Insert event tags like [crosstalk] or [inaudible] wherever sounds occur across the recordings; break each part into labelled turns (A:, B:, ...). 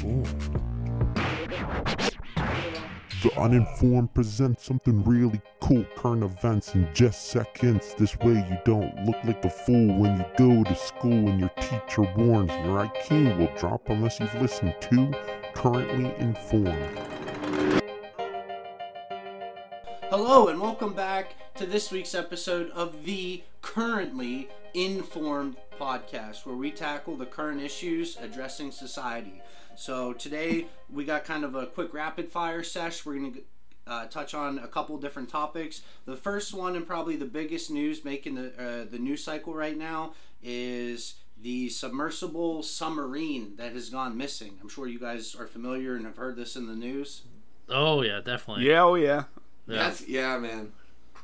A: The uninformed present something really cool current events in just seconds. This way you don't look like a fool when you go to school and your teacher warns your IQ will drop unless you've listened to Currently Informed.
B: Hello, and welcome back to this week's episode of the Currently Informed podcast, where we tackle the current issues addressing society. So, today we got kind of a quick rapid fire sesh. We're going to uh, touch on a couple different topics. The first one, and probably the biggest news making the, uh, the news cycle right now, is the submersible submarine that has gone missing. I'm sure you guys are familiar and have heard this in the news.
C: Oh yeah, definitely.
D: Yeah, oh yeah.
C: Yeah.
E: That's yeah, man.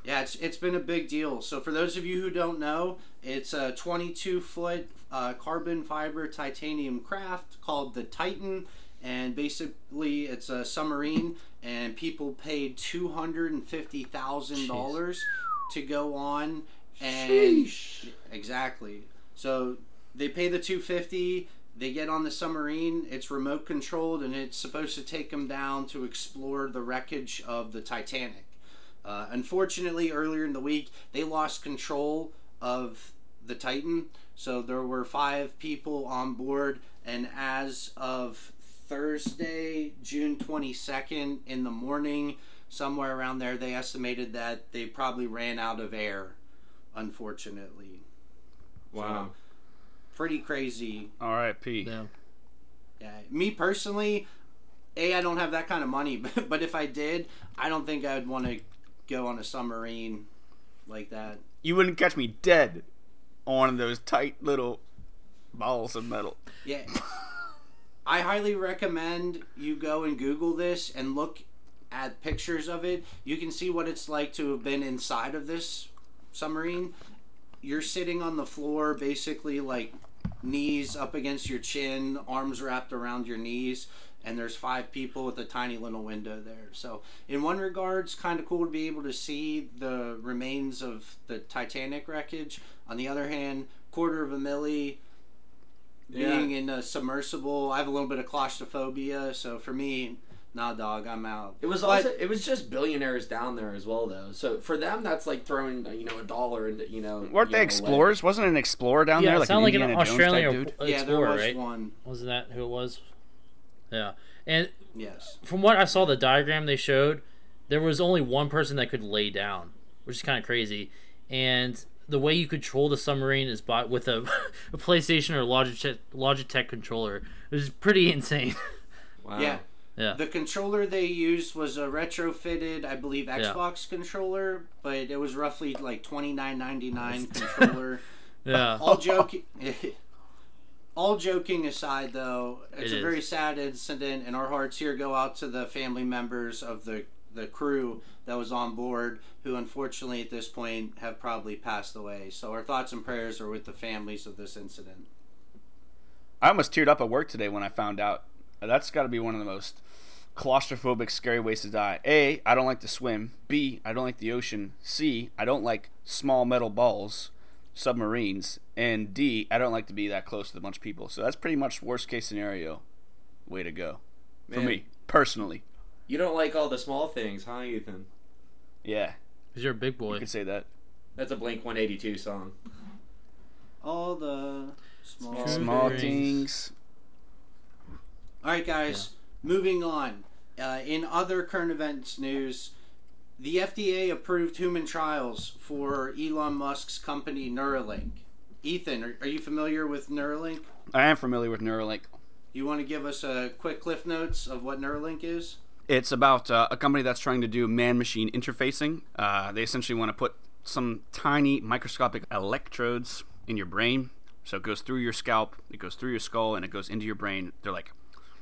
B: Yeah, it's, it's been a big deal. So for those of you who don't know, it's a 22 foot uh, carbon fiber titanium craft called the Titan, and basically it's a submarine, and people paid two hundred and fifty thousand dollars to go on, and exactly. So they pay the 250 they get on the submarine it's remote controlled and it's supposed to take them down to explore the wreckage of the titanic. Uh, unfortunately earlier in the week they lost control of the titan so there were five people on board and as of thursday june 22nd in the morning somewhere around there they estimated that they probably ran out of air unfortunately
E: Wow.
B: pretty crazy
D: R.I.P.
C: Yeah.
B: Yeah, me personally, a I don't have that kind of money, [laughs] but, but if I did, I don't think I'd want to go on a submarine like that.
D: You wouldn't catch me dead on those tight little balls of metal.
B: Yeah, I highly recommend you go and Google this and look at pictures of it. You can see what it's like to have been inside of this submarine. You're sitting on the floor, basically like knees up against your chin, arms wrapped around your knees, and there's five people with a tiny little window there. So, in one regards, kind of cool to be able to see the remains of the Titanic wreckage. On the other hand, quarter of a milli being in a submersible. I have a little bit of claustrophobia, so for me, nah, dog, I'm out.
E: It was
B: But-
E: also it was just billionaires down there as well though. So for them that's like throwing you know a dollar into you know.
D: Weren't
E: you
D: they
E: know,
D: explorers? Wasn't an explorer down
C: yeah,
D: there
C: it
D: like
C: sounded
D: an
C: like an Australian
D: type dude?
C: or-
B: yeah, there
C: explorer,
B: was
C: right?
B: one.
C: Wasn't that who it was? Yeah. And
B: Yes.
C: from what I saw, the diagram they showed, there was only one person that could lay down, which is kind of crazy. And the way you control the submarine is by with a, [laughs] a PlayStation or Logitech Logitech controller. It was pretty insane.
E: Wow. [laughs]
B: Yeah.
C: Yeah.
B: The controller they used was a retrofitted, I believe, Xbox controller, but it was roughly like twenty nine ninety nine [laughs] controller.
C: yeah.
B: all joking, [laughs] all joking aside, though, it's
C: It
B: a very sad incident, and our hearts here go out to the family members of the the crew that was on board, who unfortunately at this point have probably passed away. So our thoughts and prayers are with the families of this incident.
D: I almost teared up at work today when I found out. That's got to be one of the most claustrophobic, scary ways to die. A, I don't like to swim. B, I don't like the ocean. C, I don't like small metal balls, submarines. And D, I don't like to be that close to a bunch of people. So that's pretty much worst case scenario. Way to go. For
E: Man.
D: me, personally.
E: You don't like all the small things, huh, Ethan?
D: Yeah,
C: Because you're a big boy.
D: you
C: boy.
D: could say that.
E: That's a Blink 182 song.
B: All the small.
D: Small
C: things.
D: things.
B: All right, guys. Moving on. Uh, in other current events news, the FDA approved human trials for Elon Musk's company Neuralink. Ethan, are, are you familiar with Neuralink?
D: I am familiar with Neuralink.
B: You want to give us a quick cliff notes of what Neuralink is?
D: It's about uh, a company that's trying to do man machine interfacing. Uh, they essentially want to put some tiny microscopic electrodes in your brain. So it goes through your scalp, it goes through your skull, and it goes into your brain. They're like,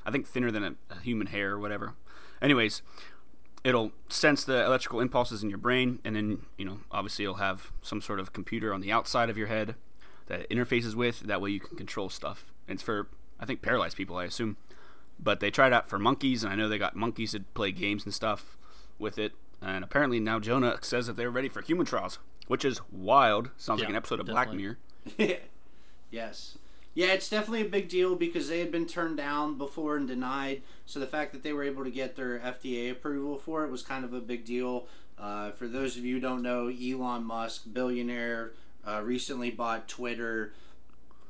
D: I think, thinner than a, a human hair or whatever. Anyways, it'll sense the electrical impulses in your brain, and then, you know, obviously it'll have some sort of computer on the outside of your head that it interfaces with. That way you can control stuff. And it's for, I think, paralyzed people, I assume but they tried out for monkeys, and I know they got monkeys to play games and stuff with it. And apparently now Jonah says that they're ready for human trials, which is wild. Sounds like an episode of Black
C: definitely.
D: Mirror. [laughs]
B: yes. Yeah, it's definitely a big deal because they had been turned down before and denied. So the fact that they were able to get their FDA approval for it was kind of a big deal. Uh, for those of you who don't know, Elon Musk, billionaire, uh, recently bought Twitter,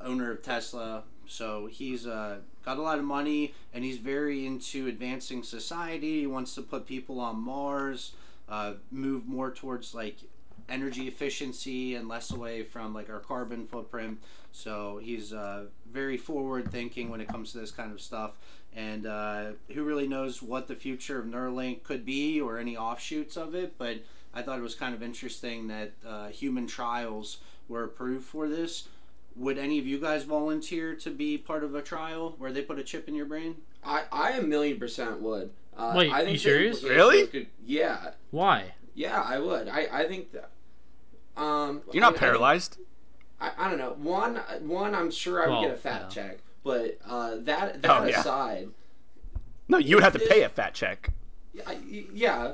B: owner of Tesla. So he's uh, got a lot of money and he's very into advancing society. He wants to put people on Mars, uh, move more towards like energy efficiency and less away from like our carbon footprint. So he's uh, very forward thinking when it comes to this kind of stuff. And uh, who really knows what the future of Neuralink could be or any offshoots of it? But I thought it was kind of interesting that uh, human trials were approved for this. Would any of you guys volunteer to be part of a trial where they put a chip in your brain?
E: I, I a million percent would. Uh,
C: Wait,
E: I think
C: you serious?
D: Really?
E: Could, yeah,
C: Why?
E: yeah, I would. I, I think that. Um,
D: You're not
E: I-
D: paralyzed.
E: I, I don't know. One, one, I'm sure I would
C: Well,
E: get a fat
C: yeah.
E: check, but uh, that that
D: Oh, yeah.
E: aside,
D: No, you would have to pay a fat check.
E: Yeah,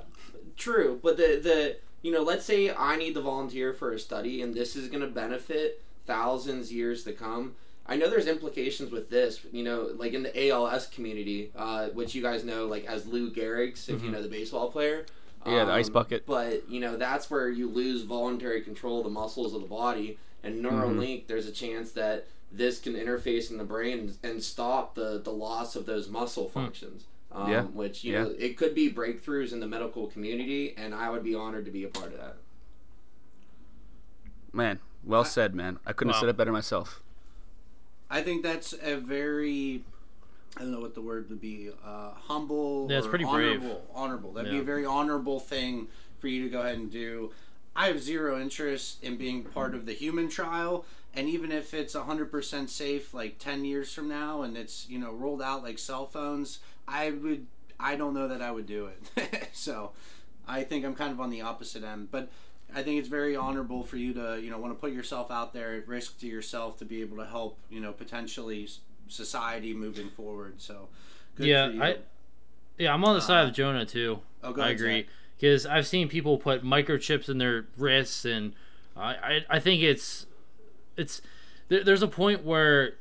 E: true. But the the you know, let's say I need to volunteer for a study, and this is going to benefit thousands years to come. I know there's implications with this, you know, like in the ALS community, uh, which you guys know, like as Lou Gehrig's, if you know the baseball player.
D: Mm-hmm. Yeah, the ice
E: Um,
D: bucket.
E: But you know, that's where you lose voluntary control of the muscles of the body. And
D: Mm-hmm.
E: Neuralink, there's a chance that this can interface in the brain and stop the the loss of those muscle functions. Um,
D: Hmm. Yeah,
E: Which you
D: yeah.
E: know, it could be breakthroughs in the medical community, and I would be honored to be a part of that.
D: Man, well said, man. I couldn't have said it better myself.
B: I think that's a very I don't know what the word would be uh, humble
C: Yeah, it's
B: or
C: pretty brave.
B: honorable. Honorable. That'd be a very honorable thing for you to go ahead and do. I have zero interest in being part of the human trial, and even if it's 100% safe, like 10 years from now, and it's you know rolled out like cell phones, I would. I don't know that I would do it. [laughs] so, I think I'm kind of on the opposite end, but. I think it's very honorable for you to, you know, want to put yourself out there at risk to yourself to be able to help, you know, potentially society moving forward. So, good
C: yeah. I yeah, I'm on the side of Jonah too.
B: Oh,
C: I agree because I've seen people put microchips in their wrists, and I I, I think it's it's there, there's a point where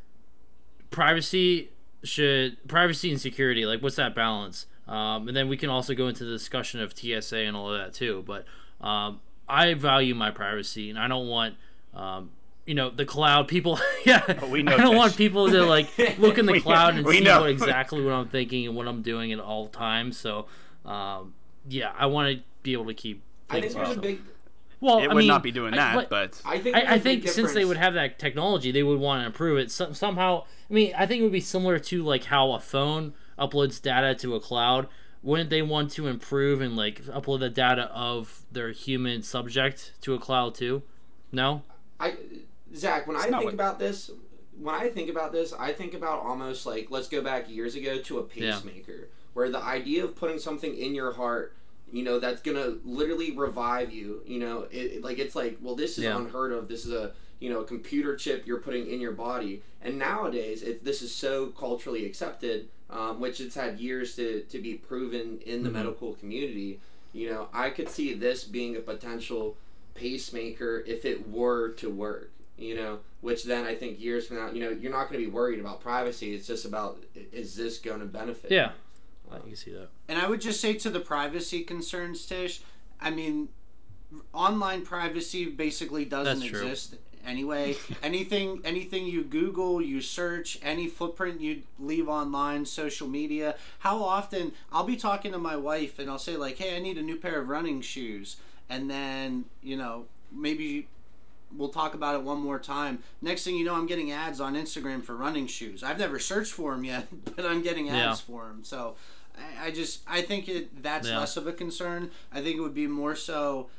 C: privacy should privacy and security like what's that balance um, and then we can also go into the discussion of tsa and all of that too but um, i value my privacy and i don't want um, you know the cloud people [laughs] yeah
D: we know
C: i don't
D: this.
C: want people to like look in the [laughs]
D: We-
C: cloud and
D: we
C: see
D: know.
C: what [laughs] exactly what i'm thinking and what i'm doing at all times so um, yeah i want to be able to keep
E: I
C: things
E: think there's a big.
C: well
D: It
C: I
D: would
C: mean,
D: not be doing
C: I-
D: that,
C: but-
D: but
E: I think. there's
C: I, I
E: a big
C: think since they would have that technology, they would want to improve it some, somehow. I mean, I think it would be similar to like how a phone uploads data to a cloud. Wouldn't they want to improve and like upload the data of their human subject to a cloud too? No.
E: I Zach, when I think
D: what-
E: about this, when I think about this, I think about almost like let's go back years ago to a
C: Yeah.
E: pacemaker, where the idea of putting something in your heart, you know, that's gonna literally revive you. You know, it, like it's like, well, this is
C: Yeah.
E: unheard of. This is a you know a computer chip you're putting in your body, and nowadays it, this is so culturally accepted, um, which it's had years to to be proven in the
C: Mhm.
E: medical community. You know, I could see this being a potential pacemaker if it were to work you know which then i think years from now you know you're not going to be worried about privacy it's just about is this going to benefit
C: Yeah. I can see that.
B: And I would just say to the privacy concerns, Tish, I mean, online privacy basically doesn't
C: That's true.
B: exist anyway. [laughs] anything, anything you Google, you search, any footprint you leave online, social media. How often I'll be talking to my wife and I'll say like, "Hey, I need a new pair of running shoes," and then you know maybe we'll talk about it one more time. Next thing you know, I'm getting ads on Instagram for running shoes. I've never searched for them yet, [laughs] but I'm getting ads
C: Yeah.
B: for them. So I, I just I think it that's
C: Yeah.
B: less of a concern. I think it would be more so.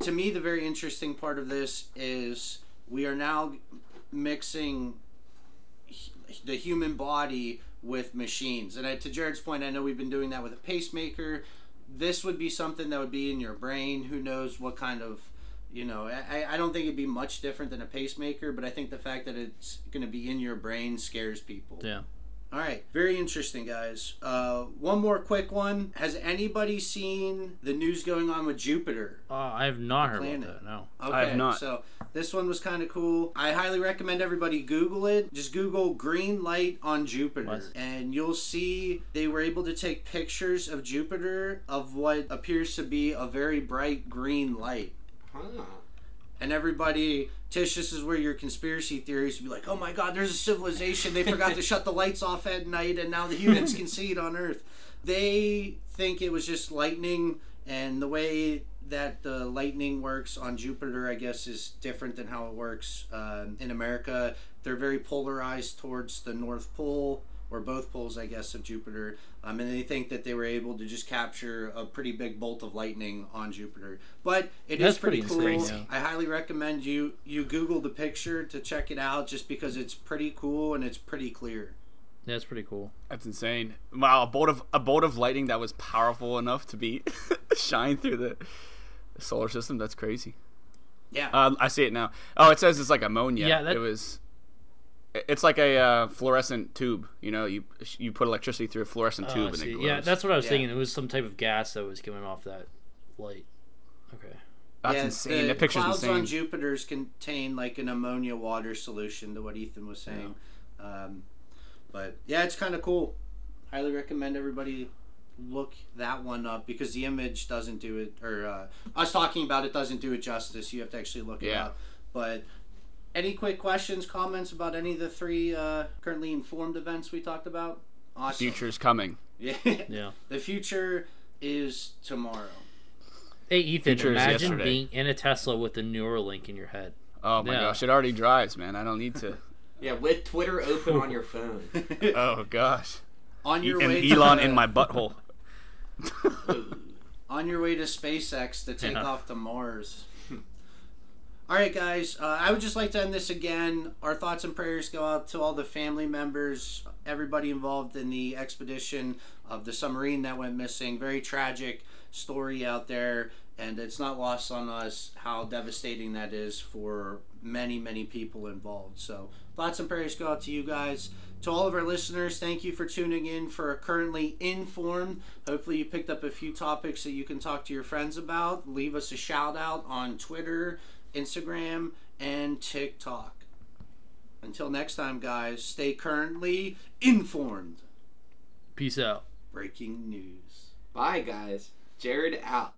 B: To me, the very interesting part of this is we are now mixing the human body with machines. And I, to Jared's point, I know we've been doing that with a pacemaker. This would be something that would be in your brain. Who knows what kind of, you know, I, I don't think it'd be much different than a pacemaker, but I think the fact that it's going to be in your brain scares people.
C: Yeah.
B: All right, very interesting, guys. Uh, one more quick one. Has anybody seen the news going on with Jupiter?
C: Uh, I have not heard
B: planet.
C: about that. No.
B: Okay,
D: I have not.
B: So this one was kind of cool. I highly recommend everybody Google it. Just Google green light on Jupiter,
C: What?
B: and you'll see they were able to take pictures of Jupiter of what appears to be a very bright green light.
E: Huh.
B: And everybody, Tish, this is where your conspiracy theories would be like, oh my god, there's a civilization. They forgot to [laughs] shut the lights off at night and now the humans can see it on Earth. They think it was just lightning, and the way that the lightning works on Jupiter, I guess, is different than how it works um, in America. They're very polarized towards the North Pole. Or both poles, I guess, of Jupiter, um, and they think that they were able to just capture a pretty big bolt of lightning on Jupiter. But it is
C: That's
B: pretty,
C: pretty
B: cool.
C: insane, yeah.
B: I highly recommend you you Google the picture to check it out, just because it's pretty cool and it's pretty clear.
C: Yeah, it's pretty cool.
D: That's insane. Wow, a bolt of a bolt of lightning that was powerful enough to be [laughs] shine through the solar system. That's crazy.
B: Yeah,
D: Um, I see it now. Oh, it says it's like ammonia.
C: Yeah, that-
D: it was. It's like a uh, fluorescent tube. You know, you you put electricity through a fluorescent
C: I
D: tube and it glows.
C: yeah, that's what I was
B: Yeah.
C: thinking. It was some type of gas that was coming off that light. Okay.
D: that's
B: yeah,
D: insane.
B: The
D: That picture's
B: clouds
D: insane.
B: on Jupiter's contain like an ammonia water solution to what Ethan was saying. Um, but yeah, it's kind of cool. Highly recommend everybody look that one up because the image doesn't do it, or uh, us talking about it doesn't do it justice. You have to actually look it up. But any quick questions, comments about any of the three uh, currently informed events we talked about? Awesome.
D: Future's coming.
B: Yeah. [laughs]
C: Yeah.
B: the future is tomorrow.
C: Hey Ethan,
D: Future is
C: imagine
D: yesterday.
C: being in a Tesla with a Neuralink in your head.
D: Oh my
C: Yeah.
D: gosh, it already drives, man. I don't need to. [laughs]
E: Yeah, with Twitter open on your phone. [laughs]
D: oh gosh.
B: on your
D: and
B: way
D: Elon
B: to,
D: in my butthole.
B: on your way to SpaceX to take
C: Yeah.
B: off to Mars. All right, guys. Uh, I would just like to end this again. Our thoughts and prayers go out to all the family members, everybody involved in the expedition of the submarine that went missing. Very tragic story out there, and it's not lost on us how devastating that is for many, many people involved. So, thoughts and prayers go out to you guys. To all of our listeners, thank you for tuning in for a Currently Informed. Hopefully, you picked up a few topics that you can talk to your friends about. Leave us a shout out on Twitter, Instagram, and TikTok. Until next time, guys, stay currently informed.
C: Peace out.
B: Breaking news.
E: Bye, guys. Jared out.